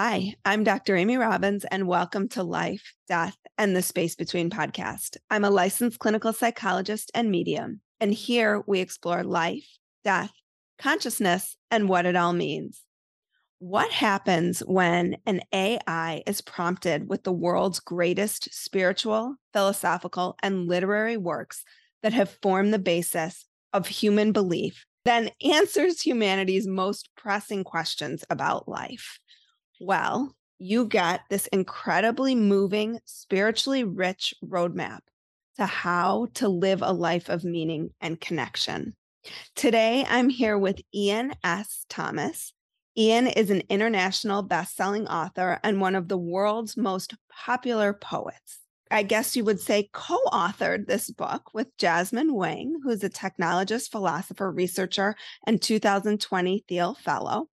Hi, I'm Dr. Amy Robbins, and welcome to Life, Death, and the Space Between podcast. I'm a licensed clinical psychologist and medium, and here we explore life, death, consciousness, and what it all means. What happens when an AI is prompted with the world's greatest spiritual, philosophical, and literary works that have formed the basis of human belief, then answers humanity's most pressing questions about life? Well, you get this incredibly moving, spiritually rich roadmap to how to live a life of meaning and connection. Today, I'm here with Iain S. Thomas. Iain is an international best-selling author and one of the world's most popular poets. I guess you would say co authored this book with Jasmine Wang, who's a technologist, philosopher, researcher, and 2020 Thiel Fellow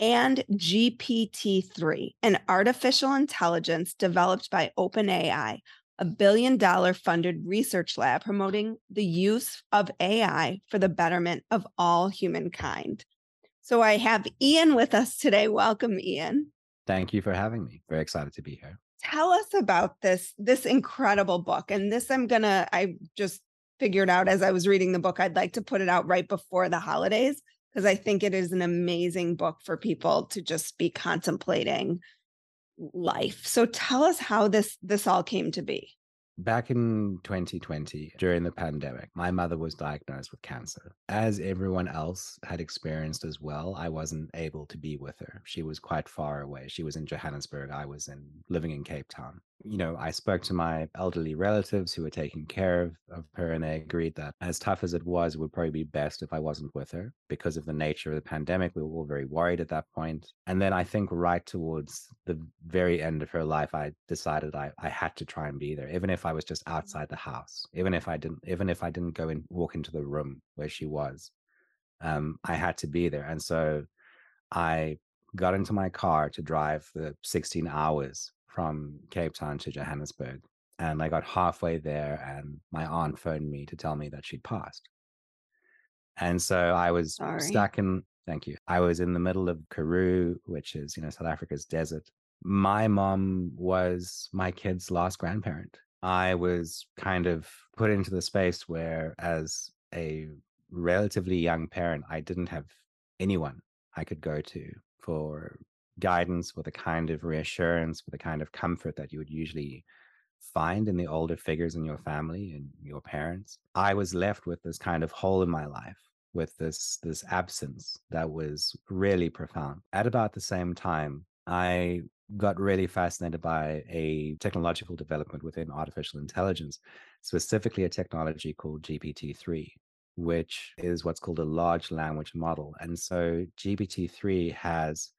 and GPT 3, an artificial intelligence developed by OpenAI, a billion dollar funded research lab promoting the use of AI for the betterment of all humankind. So I have Iain with us today. Welcome, Iain. Thank you for having me. Very excited to be here. Tell us about this this incredible book. And this I'm going to I just figured out as I was reading the book I'd like to put it out right before the holidays because I think it is an amazing book for people to just be contemplating life. So tell us how this this all came to be. Back in 2020, during the pandemic, my mother was diagnosed with cancer. As everyone else had experienced as well, I wasn't able to be with her. She was quite far away. She was in Johannesburg. I was in living in Cape Town you know, I spoke to my elderly relatives who were taking care of, of her, and they agreed that as tough as it was, it would probably be best if I wasn't with her because of the nature of the pandemic. We were all very worried at that point. And then I think right towards the very end of her life, I decided I, I had to try and be there, even if I was just outside the house, even if I didn't, even if I didn't go and walk into the room where she was. Um, I had to be there. And so I got into my car to drive the 16 hours from Cape Town to Johannesburg. And I got halfway there, and my aunt phoned me to tell me that she'd passed. And so I was Sorry. stuck in, thank you. I was in the middle of Karoo, which is, you know, South Africa's desert. My mom was my kid's last grandparent. I was kind of put into the space where, as a relatively young parent, I didn't have anyone I could go to for guidance, with a kind of reassurance, with a kind of comfort that you would usually find in the older figures in your family and your parents. I was left with this kind of hole in my life with this this absence that was really profound. At about the same time, I got really fascinated by a technological development within artificial intelligence, specifically a technology called GPT-3, which is what's called a large language model. And so GPT-3 has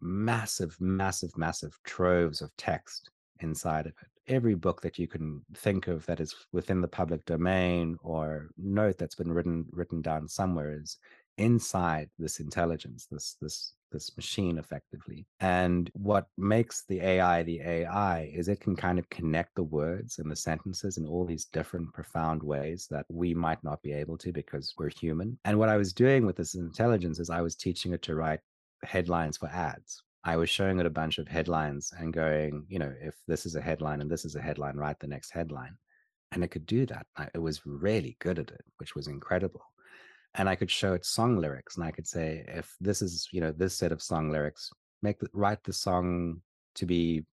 massive, massive, massive troves of text inside of it. Every book that you can think of that is within the public domain or note that's been written written down somewhere is inside this intelligence, this this this machine effectively. And what makes the AI the AI is it can kind of connect the words and the sentences in all these different profound ways that we might not be able to because we're human. And what I was doing with this intelligence is I was teaching it to write headlines for ads. I was showing it a bunch of headlines and going, you know, if this is a headline and this is a headline, write the next headline. And it could do that. it was really good at it, which was incredible. And I could show it song lyrics and I could say, if this is, you know, this set of song lyrics, make the, write the song to be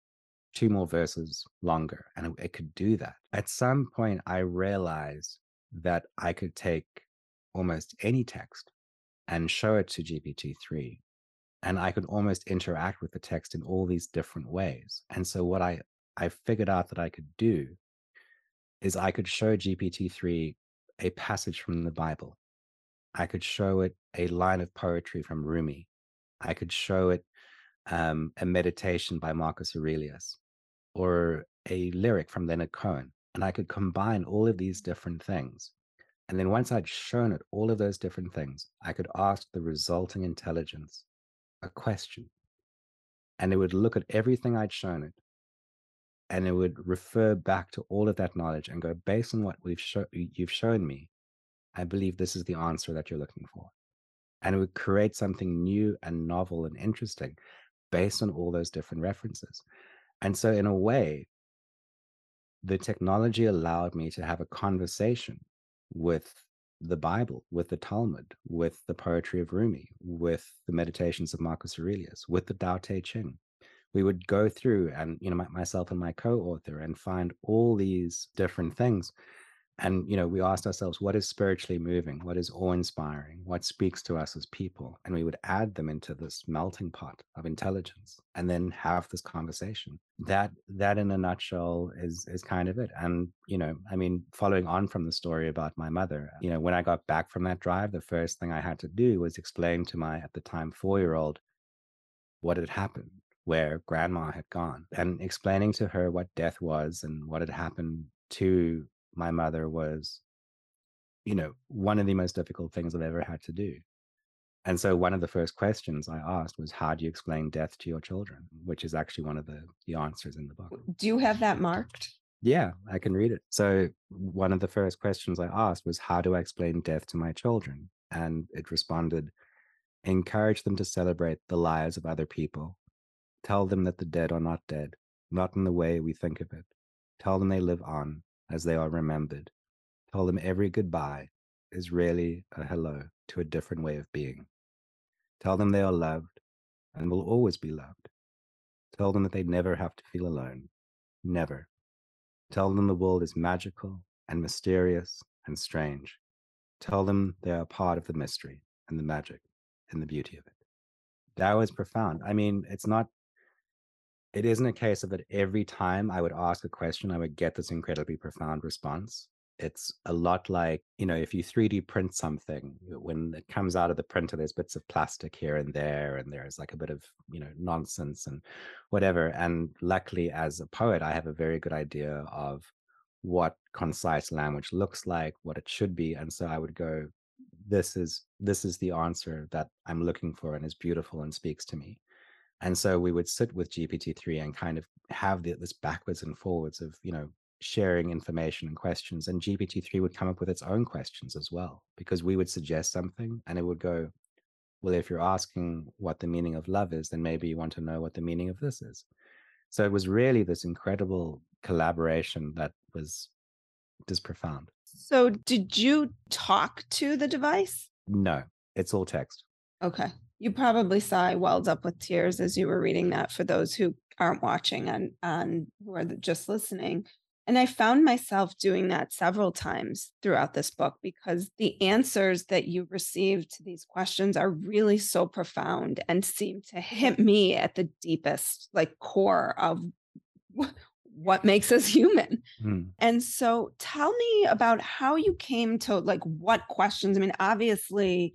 two more verses longer. And it, it could do that. At some point, I realized that I could take almost any text and show it to GPT-3 and I could almost interact with the text in all these different ways. And so what I I figured out that I could do is I could show GPT-3 a passage from the Bible. I could show it a line of poetry from Rumi. I could show it um, a meditation by Marcus Aurelius or a lyric from Leonard Cohen. And I could combine all of these different things. And then once I'd shown it all of those different things, I could ask the resulting intelligence a question and it would look at everything I'd shown it and it would refer back to all of that knowledge and go based on what we've shown you've shown me i believe this is the answer that you're looking for and it would create something new and novel and interesting based on all those different references. And so, in a way, the technology allowed me to have a conversation with the Bible, with the Talmud, with the poetry of Rumi, with the meditations of Marcus Aurelius, with the Tao Te Ching. We would go through and, you know, myself and my co author and find all these different things and you know we asked ourselves what is spiritually moving? What is awe-inspiring? What speaks to us as people? And we would add them into this melting pot of intelligence and then have this conversation. That that in a nutshell is is kind of it. And you know i mean following on from the story about my mother you know when i got back from that drive the first thing i had to do was explain to my at the time 4 year old what had happened where grandma had gone and explaining to her what death was and what had happened to my mother was, you know, one of the most difficult things I've ever had to do. And so one of the first questions I asked was, How do you explain death to your children? Which is actually one of the, the answers in the book. Do you have that marked? Yeah, I can read it. So one of the first questions I asked was, How do I explain death to my children? And it responded, Encourage them to celebrate the lives of other people. Tell them that the dead are not dead, not in the way we think of it. Tell them they live on, as they are remembered. Tell them every goodbye is really a hello to a different way of being. Tell them they are loved and will always be loved. Tell them that they never have to feel alone. Never. Tell them the world is magical and mysterious and strange. Tell them they are part of the mystery and the magic and the beauty of it. That was profound. I mean, it's not it isn't a case of that every time I would ask a question, I would get this incredibly profound response. It's a lot like, you know, if you 3D print something, when it comes out of the printer, there's bits of plastic here and there, and there's like a bit of, you know, nonsense and whatever. And luckily, as a poet, I have a very good idea of what concise language looks like, what it should be. And so I would go, this is this is the answer that I'm looking for and is beautiful and speaks to me. And so we would sit with GPT-3 and kind of have the, this backwards and forwards of, you know, sharing information and questions. And GPT-3 would come up with its own questions as well, because we would suggest something and it would go, well, if you're asking what the meaning of love is, then maybe you want to know what the meaning of this is. So it was really this incredible collaboration that was just profound. So did you talk to the device? No, it's all text. Okay. You probably saw I welled up with tears as you were reading that for those who aren't watching and, and who are just listening. And I found myself doing that several times throughout this book because the answers that you received to these questions are really so profound and seem to hit me at the deepest, like core of what makes us human. Mm. And so tell me about how you came to like what questions. I mean, obviously,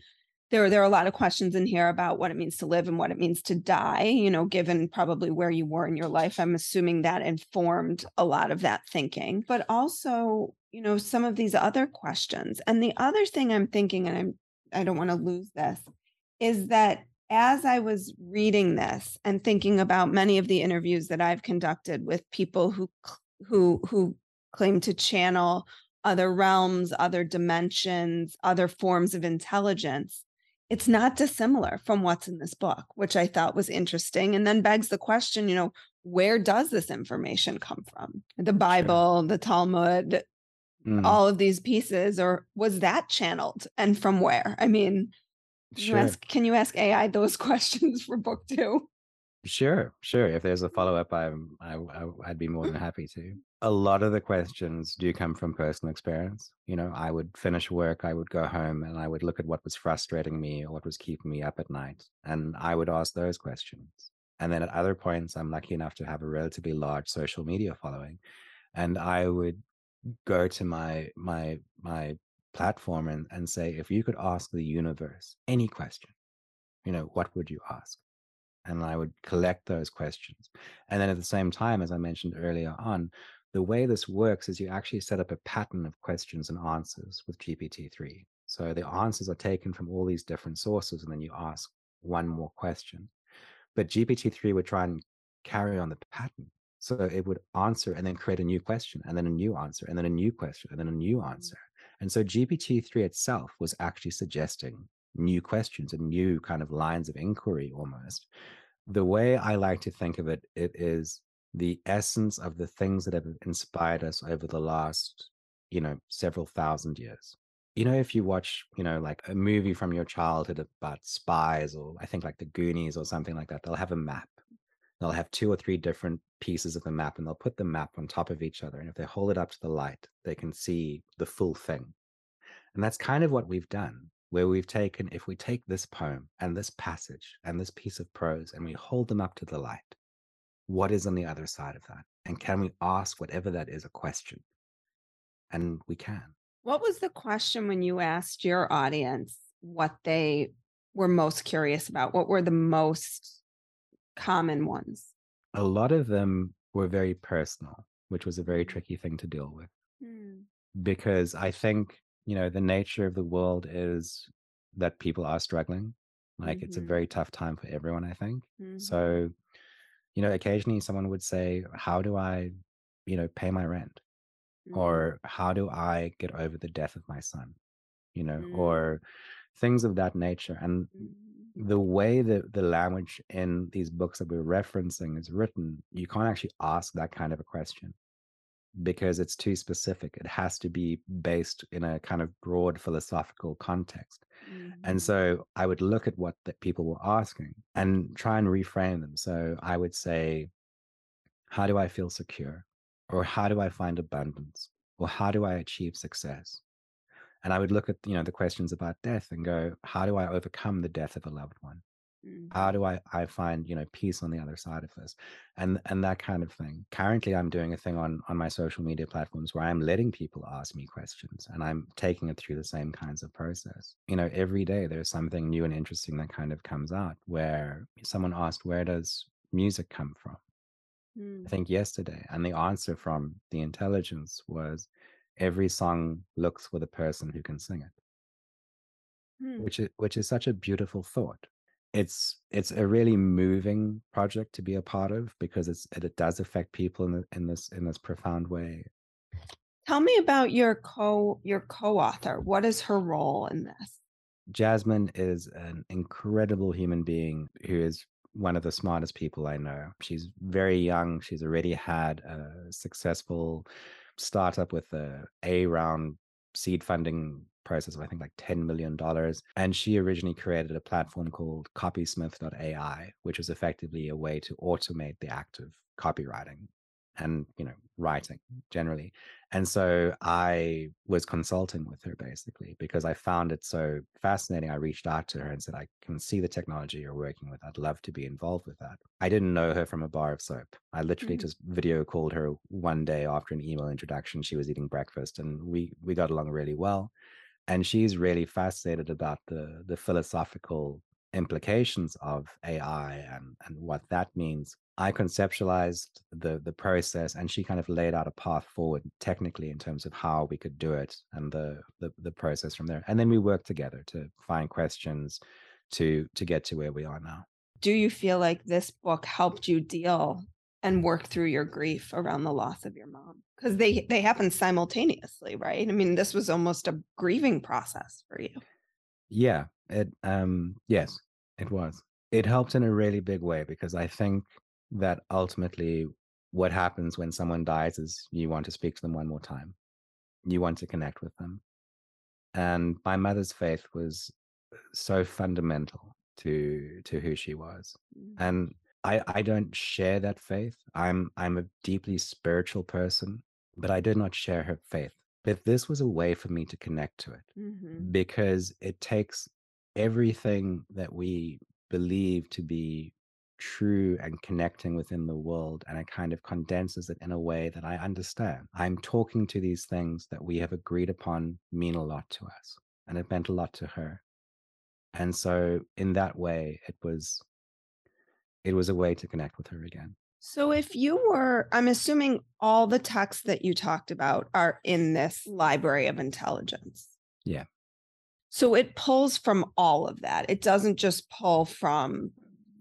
there there are a lot of questions in here about what it means to live and what it means to die you know given probably where you were in your life. I'm assuming that informed a lot of that thinking. But also you know some of these other questions. And the other thing i'm thinking and i'm i don't want to lose this is that as i was reading this and thinking about many of the interviews that i've conducted with people who who who claim to channel other realms other dimensions other forms of intelligence it's not dissimilar from what's in this book, which I thought was interesting. And then begs the question, you know, where does this information come from? The Bible, the Talmud, mm. all of these pieces, or was that channeled and from where? I mean, sure. you ask, can you ask AI those questions for book two? Sure, sure. If there's a mm-hmm. follow up, I'm I, I I'd be more than mm-hmm. happy to. A lot of the questions do come from personal experience. You know, I would finish work, I would go home, and I would look at what was frustrating me or what was keeping me up at night, and I would ask those questions. And then at other points, I'm lucky enough to have a relatively large social media following, and I would go to my my my platform and, and say, if you could ask the universe any question, you know, what would you ask? And I would collect those questions. And then at the same time, as I mentioned earlier on, the way this works is you actually set up a pattern of questions and answers with GPT-3. So the answers are taken from all these different sources, and then you ask one more question. But GPT-3 would try and carry on the pattern. So it would answer and then create a new question, and then a new answer, and then a new question, and then a new mm. answer. And so GPT-3 itself was actually suggesting new questions and new kind of lines of inquiry almost the way I like to think of it, it is the essence of the things that have inspired us over the last, you know, several thousand years. You know, if you watch, you know, like a movie from your childhood about spies, or I think like the Goonies or something like that, they'll have a map. They'll have two or three different pieces of the map and they'll put the map on top of each other. And if they hold it up to the light, they can see the full thing. And that's kind of what we've done, where we've taken, if we take this poem and this passage and this piece of prose and we hold them up to the light, what is on the other side of that? And can we ask whatever that is a question? And we can. What was the question when you asked your audience what they were most curious about? What were the most common ones? A lot of them were very personal, which was a very Mm. tricky thing to deal with Mm, because I think, you know, the nature of the world is that people are struggling. Like it's a Mhm. very tough time for everyone, I think. mhm, So, you know, occasionally someone would say, How do I, you know, pay my rent? mhm, Or how do I get over the death of my son? You know, Mm. or things of that nature. And mhm, the way that the language in these books that we're referencing is written, you can't actually ask that kind of a question because it's too specific. It has to be based in a kind of broad philosophical context. And mhm, so I would look at what the people were asking and try and reframe them. So I would say, how do I feel secure? Or how do I find abundance? Or how do I achieve success? And I would look at, you know, the questions about death and go, how do I overcome the death of a loved one? How mhm. do I, I find, you know, peace on the other side of this? And and that kind of thing. Currently I'm doing a thing on on my social media platforms where I'm letting people ask me questions and I'm taking it through the same kinds of process. You know, every day there's something new and interesting that kind of comes out where someone asked, where does music come from? Mm, I think yesterday. And the answer from the intelligence was every song looks for the person who can sing it, mm. which is which is such a beautiful thought. It's it's a really moving project to be a part of because it's it, it does affect people in the, in this in this profound way. Tell me about your co your co-author. What is her role in this? Jasmine is an incredible human being who is one of the smartest people I know. She's very young. She's already had a successful startup with a A round seed funding process of I think like $10 million. And she originally created a platform called copysmith.ai, which was effectively a way to automate the act of copywriting and you know writing generally and so I was consulting with her basically because I found it so fascinating. I reached out to her and said, I can see the technology you're working with. I'd love to be involved with that. I didn't know her from a bar of soap. I literally Mhm. just video called her one day after an email introduction. She was eating breakfast and we we got along really well. And she's really fascinated about the the philosophical implications of AI and, and what that means I conceptualized the the process, and she kind of laid out a path forward technically in terms of how we could do it and the the, the process from there. And then we worked together to find questions to to get to where we are now. Do you feel like this book helped you deal and work through your grief around the loss of your mom? Because they they happen simultaneously, right? I mean, this was almost a grieving process for you. Yeah, it um yes, it was. It helped in a really big way because I think that ultimately what happens when someone dies is you want to speak to them one more time. You want to connect with them. And my mother's faith was so fundamental to to who she was. Mm, And I I don't share that faith. I'm I'm a deeply spiritual person, but I did not share her faith. But this was a way for me to connect to it mhm, because it takes everything that we believe to be true and connecting within the world and it kind of condenses it in a way that I understand. I'm talking to these things that we have agreed upon mean a lot to us and it meant a lot to her. And so in that way it was it was a way to connect with her again. So if you were, I'm assuming all the texts that you talked about are in this library of intelligence. Yeah. So it pulls from all of that. It doesn't just pull from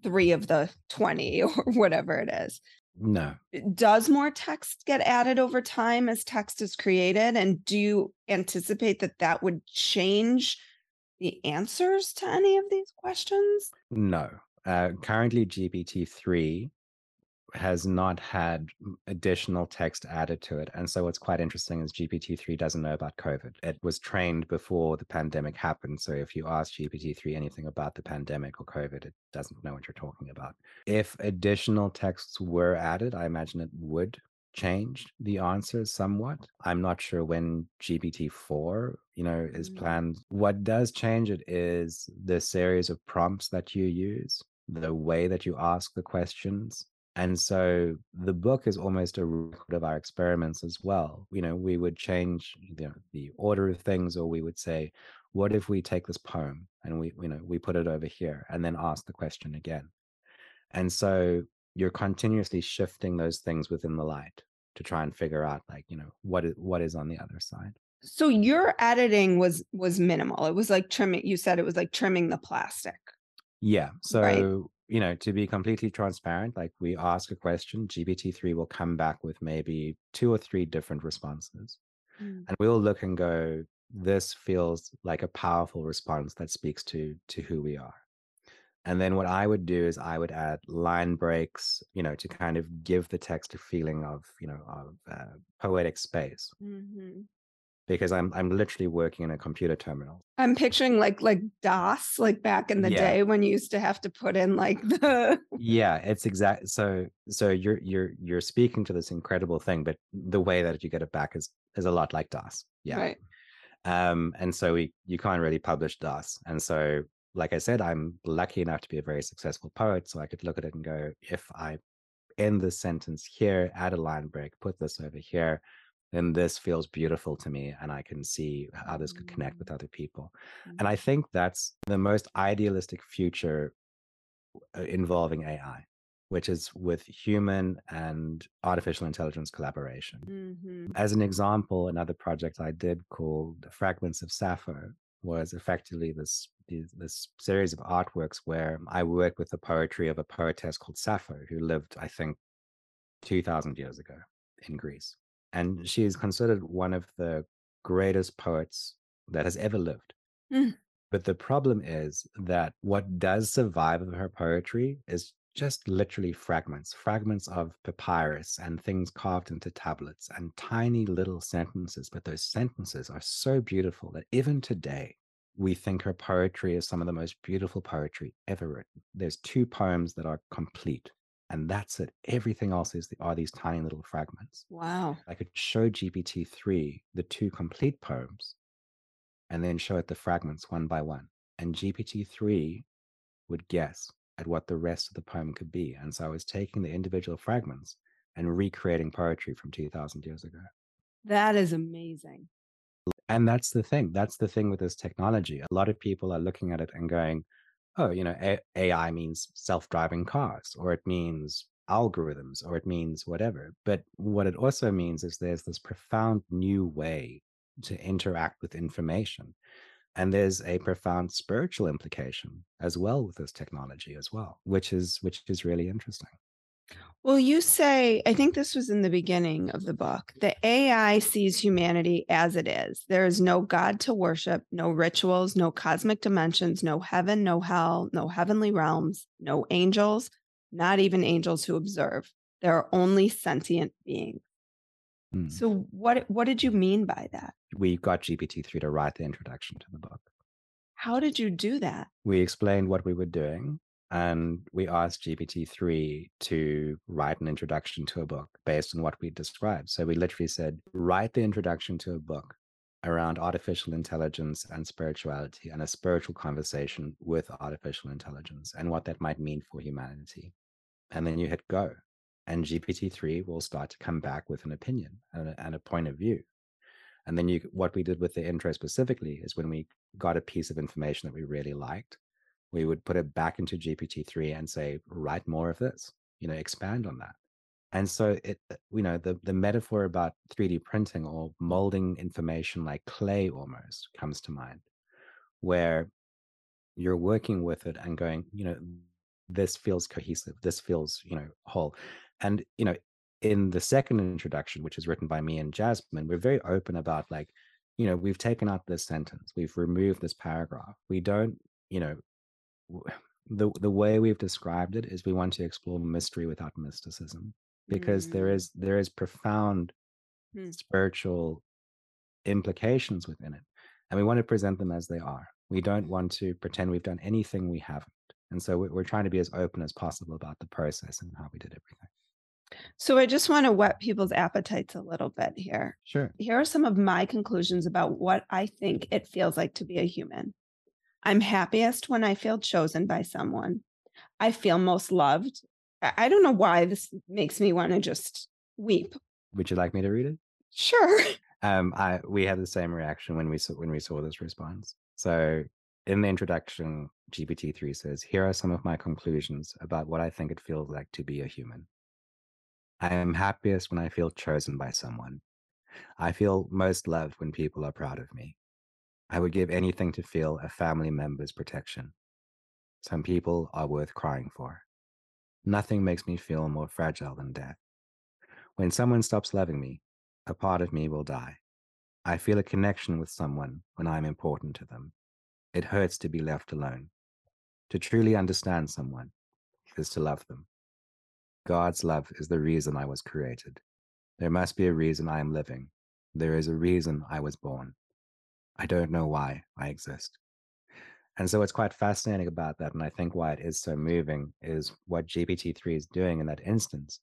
three of the 20 or whatever it is. No. Eh, does more text get added over time as text is created? And do you anticipate that that would change the answers to any of these questions? No. Uh, currently, GPT-3 has not had additional text added to it. And so what's quite interesting is GPT-3 doesn't know about COVID. It was trained before the pandemic happened. So if you ask GPT-3 anything about the pandemic or COVID, it doesn't know what you're talking about. If additional texts were added, I imagine it would change the answers somewhat. I'm not sure when GPT-4, you know, is mm. planned. What does change it is the series of prompts that you use, the way that you ask the questions, and so the book is almost a record of our experiments as well. You know, we would change the, the order of things, or we would say, what if we take this poem and we, you know, we put it over here and then ask the question again? And so you're continuously shifting those things within the light to try and figure out like, you know, what is what is on the other side. So your editing was was minimal. It was like trimming, you said it was like trimming the plastic. Yeah. So right you know, to be completely transparent, like we ask a question, GPT-3 will come back with maybe two or three different responses. Mm. And we'll look and go, this feels like a powerful response that speaks to to who we are. And then what I would do is I would add line breaks, you know, to kind of give the text a feeling of, you know, of uh, poetic space. Mm-hmm because I'm I'm literally working in a computer terminal. I'm picturing like like DOS, like back in the yeah. day when you used to have to put in like the Yeah, it's exact so so you're you're you're speaking to this incredible thing, but the way that you get it back is is a lot like DOS. Yeah. Right. Um, and so we you can't really publish DOS. And so like I said, I'm lucky enough to be a very successful poet. So I could look at it and go, if I end the sentence here, add a line break, put this over here, then this feels beautiful to me and i can see how this could connect with mm. other people and i think that's the most idealistic future uh, involving ai which is with human and artificial intelligence collaboration mm-hmm. as an example another project i did called fragments of sappho was effectively this this series of artworks where i worked with the poetry of a poetess called sappho who lived i think 2000 years ago in greece and she is considered one of the greatest poets that has ever lived. Mm. But the problem is that what does survive of her poetry is just literally fragments, fragments of papyrus and things carved into tablets and tiny little sentences. But those sentences are so beautiful that even today, we think her poetry is some of the most beautiful poetry ever written. There's two poems that are complete and that's it. Everything else is the, are these tiny little fragments. Wow. I could show GPT-3 the two complete poems and then show it the fragments one by one. And GPT-3 would guess at what the rest of the poem could be. And so I was taking the individual fragments and recreating poetry from 2000 years ago. That is amazing. And that's the thing. That's the thing with this technology. A lot of people are looking at it and going, oh, you know, A- AI means self driving cars, or it means algorithms, or it means whatever. But what it also means is there's this profound new way to interact with information. And there's a profound spiritual implication as well with this technology as well, which is which is really interesting. Well, you say, I think this was in the beginning of the book, the AI sees humanity as it is. There is no God to worship, no rituals, no cosmic dimensions, no heaven, no hell, no heavenly realms, no angels, not even angels who observe. There are only sentient beings. Hmm. So what what did you mean by that? We got GPT-3 to write the introduction to the book. How did you do that? We explained what we were doing and we asked GPT-3 to write an introduction to a book based on what we described. So we literally said, write the introduction to a book around artificial intelligence and spirituality and a spiritual conversation with artificial intelligence and what that might mean for humanity. And then you hit go, and GPT-3 will start to come back with an opinion and a, and a point of view. And then you, what we did with the intro specifically is when we got a piece of information that we really liked, we would put it back into GPT-3 and say, write more of this, you know, expand on that. And so it, uh, you know, the, the metaphor about 3D printing or molding information like clay almost comes to mind, where you're working with it and going, you know, this feels cohesive, this feels, you know, whole. And, you know, in the second introduction, which is written by me and Jasmine, we're very open about like, you know, we've taken out this sentence, we've removed this paragraph. We don't, you know, the the way we've described it is we want to explore mystery without mysticism because mm. there is there is profound mm. spiritual implications within it and we want to present them as they are we don't want to pretend we've done anything we haven't and so we're trying to be as open as possible about the process and how we did everything so I just want to whet people's appetites a little bit here. Sure. Here are some of my conclusions about what I think it feels like to be a human. I'm happiest when I feel chosen by someone. I feel most loved. I don't know why this makes me want to just weep. Would you like me to read it? Sure. Um, I we had the same reaction when we saw when we saw this response. So in the introduction, GPT-3 says, "Here are some of my conclusions about what I think it feels like to be a human. I am happiest when I feel chosen by someone. I feel most loved when people are proud of me. I would give anything to feel a family member's protection. Some people are worth crying for. Nothing makes me feel more fragile than death. When someone stops loving me, a part of me will die. I feel a connection with someone when I am important to them. It hurts to be left alone. To truly understand someone is to love them. God's love is the reason I was created. There must be a reason I am living. There is a reason I was born. I don't know why I exist. And so what's quite fascinating about that, and I think why it is so moving, is what GPT-3 is doing in that instance,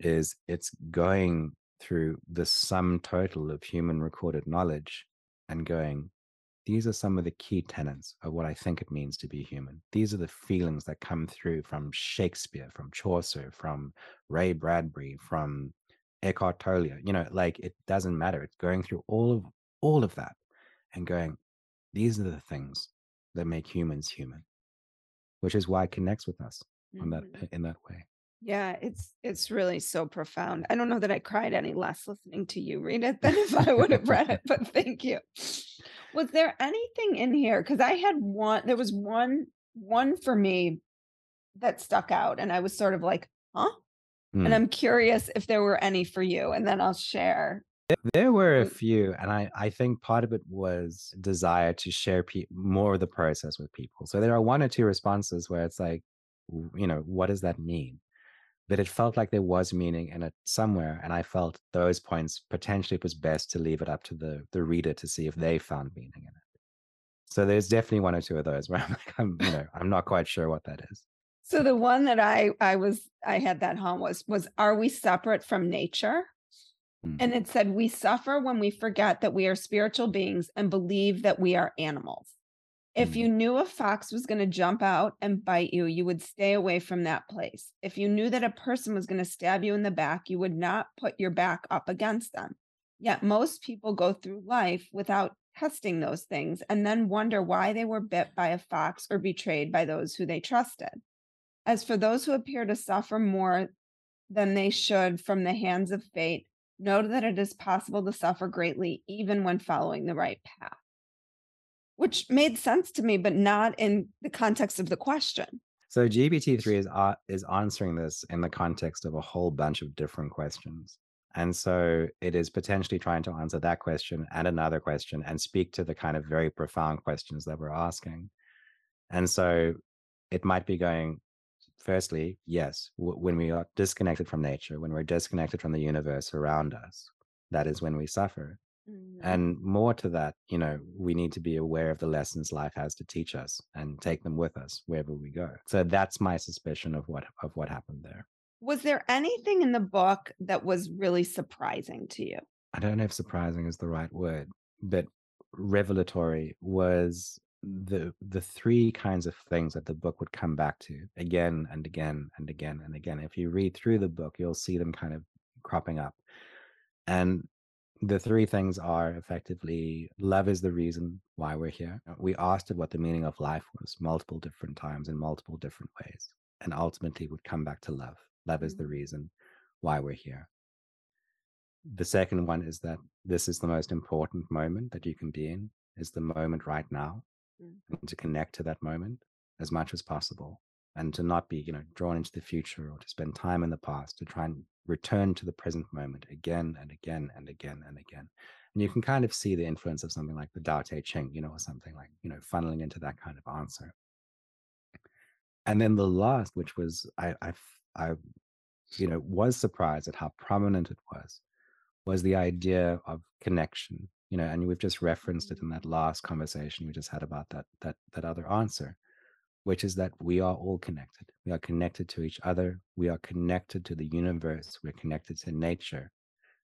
is it's going through the sum total of human recorded knowledge and going, these are some of the key tenets of what I think it means to be human. These are the feelings that come through from Shakespeare, from Chaucer, from Ray Bradbury, from Eckhart Tolle. You know, like it doesn't matter. It's going through all of all of that and going, these are the things that make humans human, which is why it connects with us mm-hmm. that in that way. Yeah, it's it's really so profound. I don't know that I cried any less listening to you read it than if I would have read it, but thank you. Was there anything in here? Because I had one, there was one, one for me that stuck out, and I was sort of like, huh? Mm. And hmm. I'm curious if there were any for you, and then I'll share. There were a mm-hmm. few, and I, I think part of it was desire to share pe- more of the process with people. So there are one or two responses where it's like, you know, what does that mean? But it felt like there was meaning in it somewhere, and I felt those points potentially it was best to leave it up to the the reader to see if they found meaning in it. So there's definitely one or two of those where I'm like, I'm, you know, I'm not quite sure what that is. So the one that I I was I had that home was was are we separate from nature? Mm. And it said we suffer when we forget that we are spiritual beings and believe that we are animals. If you mm. knew a fox was going to jump out and bite you, you would stay away from that place. If you knew that a person was going to stab you in the back, you would not put your back up against them. Yet most people go through life without testing those things and then wonder why they were bit by a fox or betrayed by those who they trusted. As for those who appear to suffer more than they should from the hands of fate, know that it is possible to suffer greatly even when following the right path which made sense to me, but not in the context of the question. So GPT-3 is uh, is answering this in the context of a whole bunch of different questions. And so it is potentially trying to answer that question and another question and speak to the kind of very profound questions that we're asking. And so it might be going, firstly, yes, w- when we are disconnected from nature, when we're disconnected from the universe around us, that is when we suffer. Mm-hmm. And more to that, you know, we need to be aware of the lessons life has to teach us and take them with us wherever we go. So that's my suspicion of what of what happened there. Was there anything in the book that was really surprising to you? I don't know if surprising is the right word, but revelatory was the the three kinds of things that the book would come back to again and again and again and again. If you read through the book, you'll see them kind of cropping up. And the three things are effectively love is the reason why we're here. Uh, we asked it what the meaning of life was multiple different times in multiple different ways, and ultimately would come back to love. Love is the mm-hmm. reason why we're here. The second one is that this is the most important moment that you can be in, is the moment right now. Mm. and to connect to that moment as much as possible and to not be you know drawn into the future or to spend time in the past to try and return to the present moment again and again and again and again and you can kind of see the influence of something like the Tao Te Ching, you know, or something like, you know, funneling into that kind of answer. and then the last, which was I I I you know was surprised at how prominent it was, was the idea of connection. You know, and we've just referenced it in that last conversation we just had about that that that other answer, which is that we are all connected. We are connected to each other. We are connected to the universe. We're connected to nature,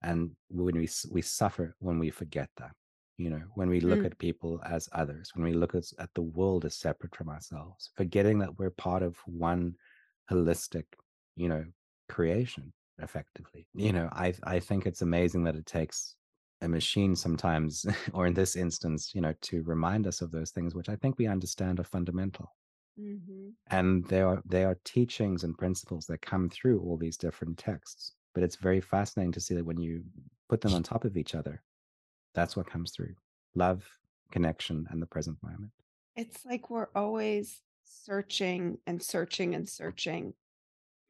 and when we we suffer when we forget that you know when we look mm. at people as others when we look at, at the world as separate from ourselves forgetting that we're part of one holistic you know creation effectively you know i i think it's amazing that it takes a machine sometimes or in this instance you know to remind us of those things which i think we understand are fundamental mm-hmm. and there are there are teachings and principles that come through all these different texts but it's very fascinating to see that when you put them on top of each other that's what comes through love, connection, and the present moment. It's like we're always searching and searching and searching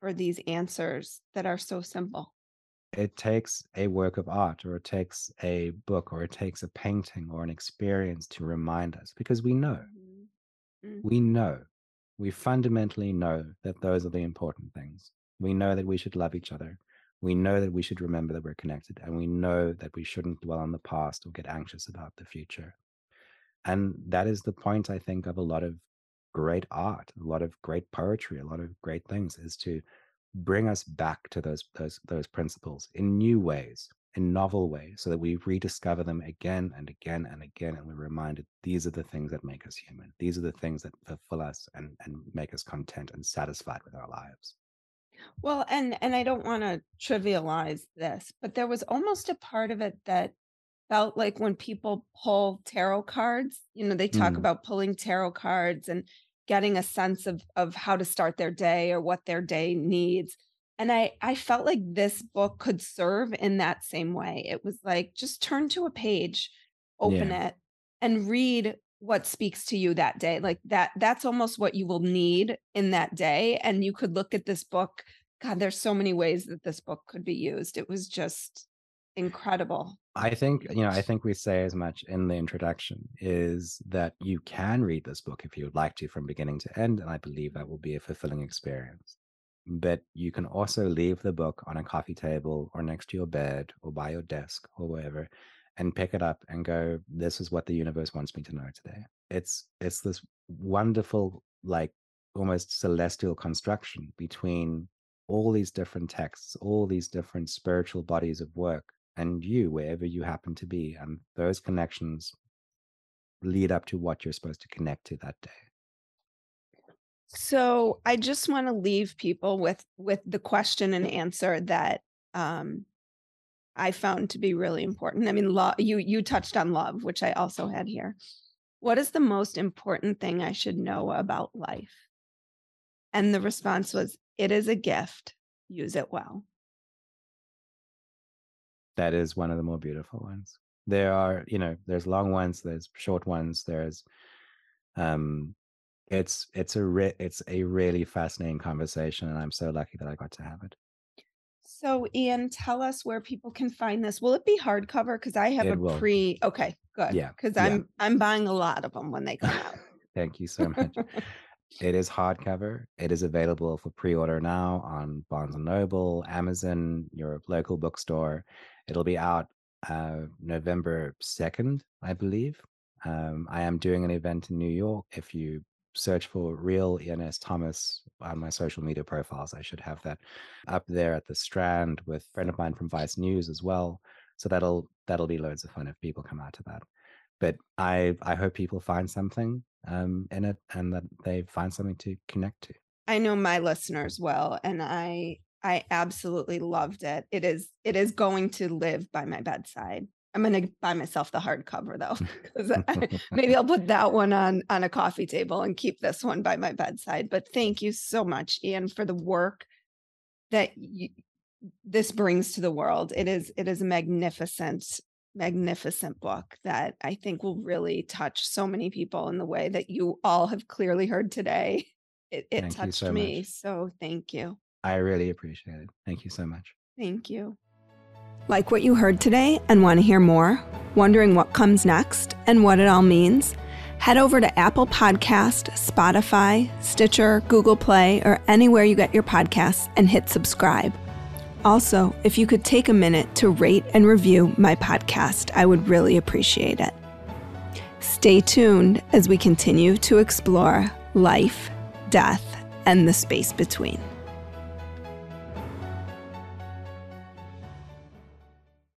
for these answers that are so simple. It takes a work of art, or it takes a book, or it takes a painting, or an experience to remind us because we know. Mm-hmm. Mm-hmm. We know. We fundamentally know that those are the important things. We know that we should love each other we know that we should remember that we're connected and we know that we shouldn't dwell on the past or get anxious about the future and that is the point i think of a lot of great art a lot of great poetry a lot of great things is to bring us back to those those those principles in new ways in novel ways so that we rediscover them again and again and again and we're reminded these are the things that make us human these are the things that fulfill us and and make us content and satisfied with our lives well, and and I don't want to trivialize this, but there was almost a part of it that felt like when people pull tarot cards, you know, they talk mm. about pulling tarot cards and getting a sense of of how to start their day or what their day needs. And I I felt like this book could serve in that same way. It was like just turn to a page, open yeah. it and read what speaks to you that day like that that's almost what you will need in that day and you could look at this book god there's so many ways that this book could be used it was just incredible. I think you know i think we say as much in the introduction is that you can read this book if you would like to from beginning to end and i believe that will be a fulfilling experience. But you can also leave the book on a coffee table or next to your bed or by your desk or wherever and pick it up and go this is what the universe wants me to know today. It's it's this wonderful like almost celestial construction between all these different texts all these different spiritual bodies of work and you wherever you happen to be and those connections lead up to what you're supposed to connect to that day so i just want to leave people with with the question and answer that um I found to be really important. I mean, love you you touched on love, which I also had here. What is the most important thing I should know about life? And the response was, it is a gift. Use it well. That is one of the more beautiful ones. There are, you know, there's long ones, there's short ones, there's um it's it's a re- it's a really fascinating conversation and I'm so lucky that I got to have it. So, Iain, tell us where people can find this. Will it be hardcover? Because I have It a will. pre. Okay, good. Yeah. Because Yeah. I'm I'm buying a lot of them when they come out. Thank you so much. It is hardcover. It is available for pre-order now on Barnes and Noble, Amazon, your local bookstore. It'll be out uh, November 2nd, I believe. Um, I am doing an event in New York. If you search for real ENS Thomas on my social media profiles. I should have that up there at the Strand with a friend of mine from Vice News as well. So that'll that'll be loads of fun if people come out to that. But I I hope people find something um, in it and that they find something to connect to. I know my listeners well, and I I absolutely loved it. It is it is going to live by my bedside. I'm gonna buy myself the hardcover though, because maybe I'll put that one on on a coffee table and keep this one by my bedside. But thank you so much, Iain, for the work that you, this brings to the world. It is it is a magnificent, magnificent book that I think will really touch so many people in the way that you all have clearly heard today. It, it touched so me, much. so thank you. I really appreciate it. Thank you so much. Thank you. Like what you heard today and want to hear more? Wondering what comes next and what it all means? Head over to Apple Podcast, Spotify, Stitcher, Google Play, or anywhere you get your podcasts and hit subscribe. Also, if you could take a minute to rate and review my podcast, I would really appreciate it. Stay tuned as we continue to explore life, death, and the space between.